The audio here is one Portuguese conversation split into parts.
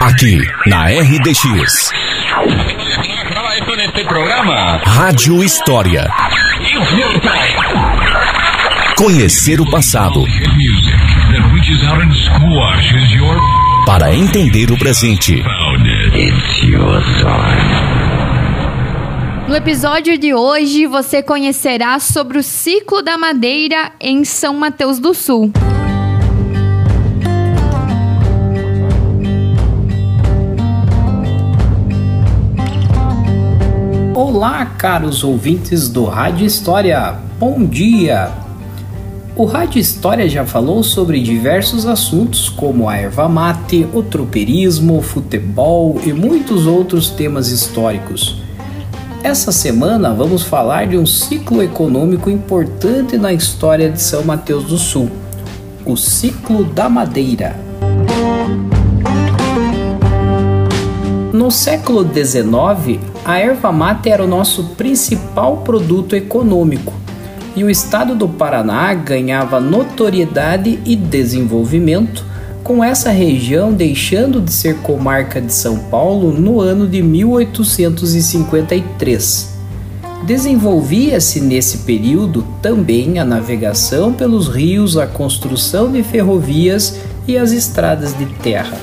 Aqui na RDX. Rádio História. Conhecer o passado. Para entender o presente. No episódio de hoje, você conhecerá sobre o ciclo da madeira em São Mateus do Sul. Olá, caros ouvintes do Rádio História. Bom dia. O Rádio História já falou sobre diversos assuntos como a erva mate, o tropeirismo, futebol e muitos outros temas históricos. Essa semana vamos falar de um ciclo econômico importante na história de São Mateus do Sul, o ciclo da madeira. No século XIX, a erva mate era o nosso principal produto econômico e o estado do Paraná ganhava notoriedade e desenvolvimento com essa região deixando de ser comarca de São Paulo no ano de 1853. Desenvolvia-se nesse período também a navegação pelos rios, a construção de ferrovias e as estradas de terra.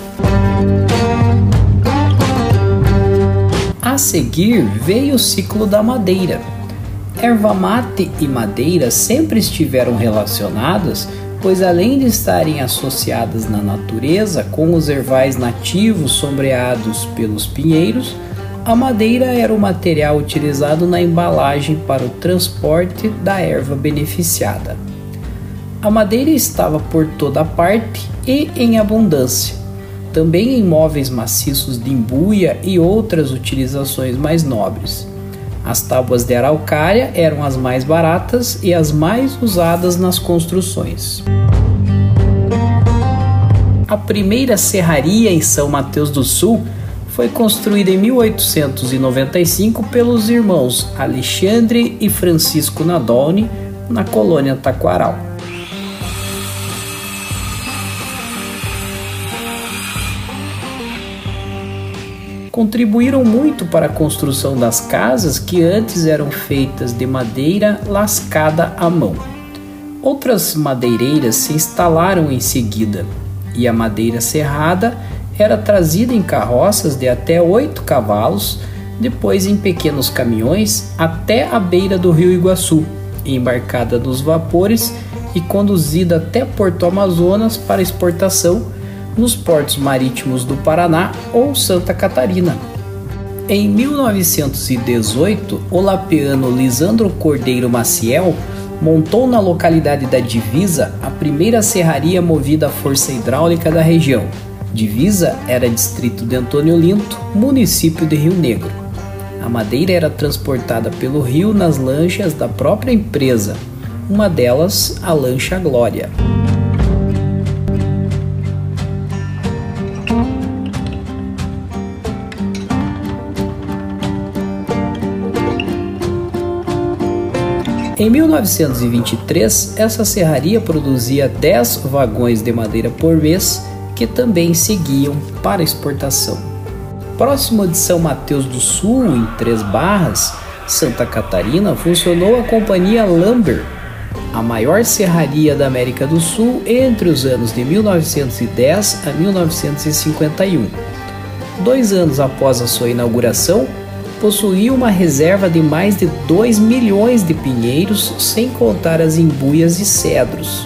A seguir veio o ciclo da madeira. Erva mate e madeira sempre estiveram relacionadas pois além de estarem associadas na natureza com os ervais nativos sombreados pelos pinheiros, a madeira era o material utilizado na embalagem para o transporte da erva beneficiada. A madeira estava por toda parte e em abundância, também em móveis maciços de embuia e outras utilizações mais nobres. As tábuas de araucária eram as mais baratas e as mais usadas nas construções. A primeira serraria em São Mateus do Sul foi construída em 1895 pelos irmãos Alexandre e Francisco Nadolny, na colônia Taquaral. Contribuíram muito para a construção das casas que antes eram feitas de madeira lascada à mão. Outras madeireiras se instalaram em seguida, e a madeira serrada era trazida em carroças de até oito cavalos, depois em pequenos caminhões até a beira do rio Iguaçu, embarcada nos vapores e conduzida até Porto Amazonas para exportação nos portos marítimos do Paraná ou Santa Catarina. Em 1918, o lapeano Lisandro Cordeiro Maciel montou na localidade da Divisa a primeira serraria movida à força hidráulica da região. Divisa era distrito de Antônio Linto, município de Rio Negro. A madeira era transportada pelo rio nas lanchas da própria empresa, uma delas a Lancha Glória. Em 1923, essa serraria produzia 10 vagões de madeira por mês que também seguiam para exportação. Próximo de São Mateus do Sul, em Três Barras, Santa Catarina, funcionou a companhia Lumber, a maior serraria da América do Sul entre os anos de 1910 a 1951. Dois anos após a sua inauguração, possuía uma reserva de mais de 2 milhões de pinheiros, sem contar as embuias e cedros.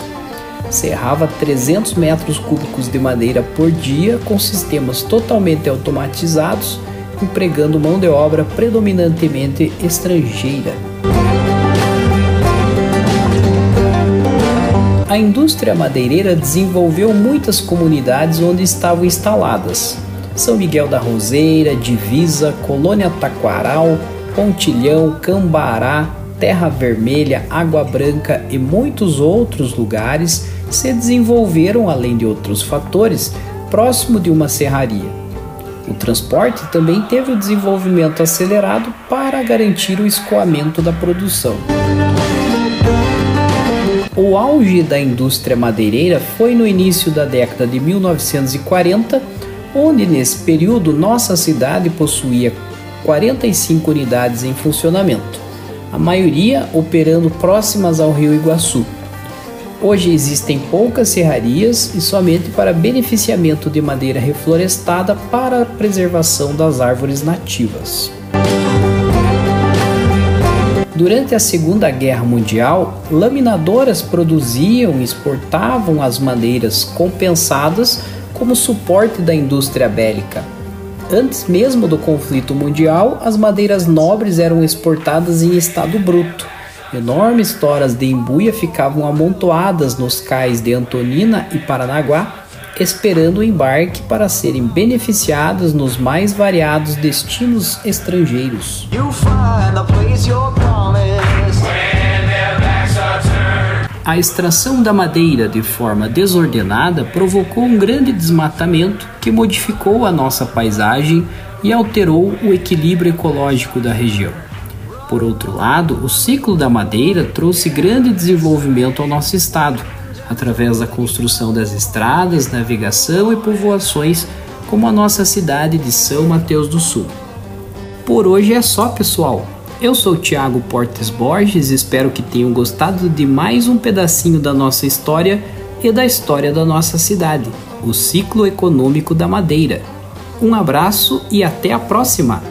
Serrava 300 metros cúbicos de madeira por dia com sistemas totalmente automatizados, empregando mão de obra predominantemente estrangeira. A indústria madeireira desenvolveu muitas comunidades onde estavam instaladas, são Miguel da Roseira, Divisa, Colônia Taquaral, Pontilhão, Cambará, Terra Vermelha, Água Branca e muitos outros lugares se desenvolveram, além de outros fatores, próximo de uma serraria. O transporte também teve o desenvolvimento acelerado para garantir o escoamento da produção. O auge da indústria madeireira foi no início da década de 1940, onde nesse período nossa cidade possuía 45 unidades em funcionamento, a maioria operando próximas ao Rio Iguaçu. Hoje existem poucas serrarias e somente para beneficiamento de madeira reflorestada para a preservação das árvores nativas. Durante a Segunda Guerra Mundial, laminadoras produziam e exportavam as madeiras compensadas como suporte da indústria bélica. Antes mesmo do conflito mundial, as madeiras nobres eram exportadas em estado bruto. Enormes toras de embuia ficavam amontoadas nos cais de Antonina e Paranaguá, esperando o embarque para serem beneficiadas nos mais variados destinos estrangeiros. A extração da madeira de forma desordenada provocou um grande desmatamento que modificou a nossa paisagem e alterou o equilíbrio ecológico da região. Por outro lado, o ciclo da madeira trouxe grande desenvolvimento ao nosso estado, através da construção das estradas, navegação e povoações, como a nossa cidade de São Mateus do Sul. Por hoje é só, pessoal. Eu sou Tiago Portes Borges, espero que tenham gostado de mais um pedacinho da nossa história e da história da nossa cidade, o ciclo econômico da madeira. Um abraço e até a próxima!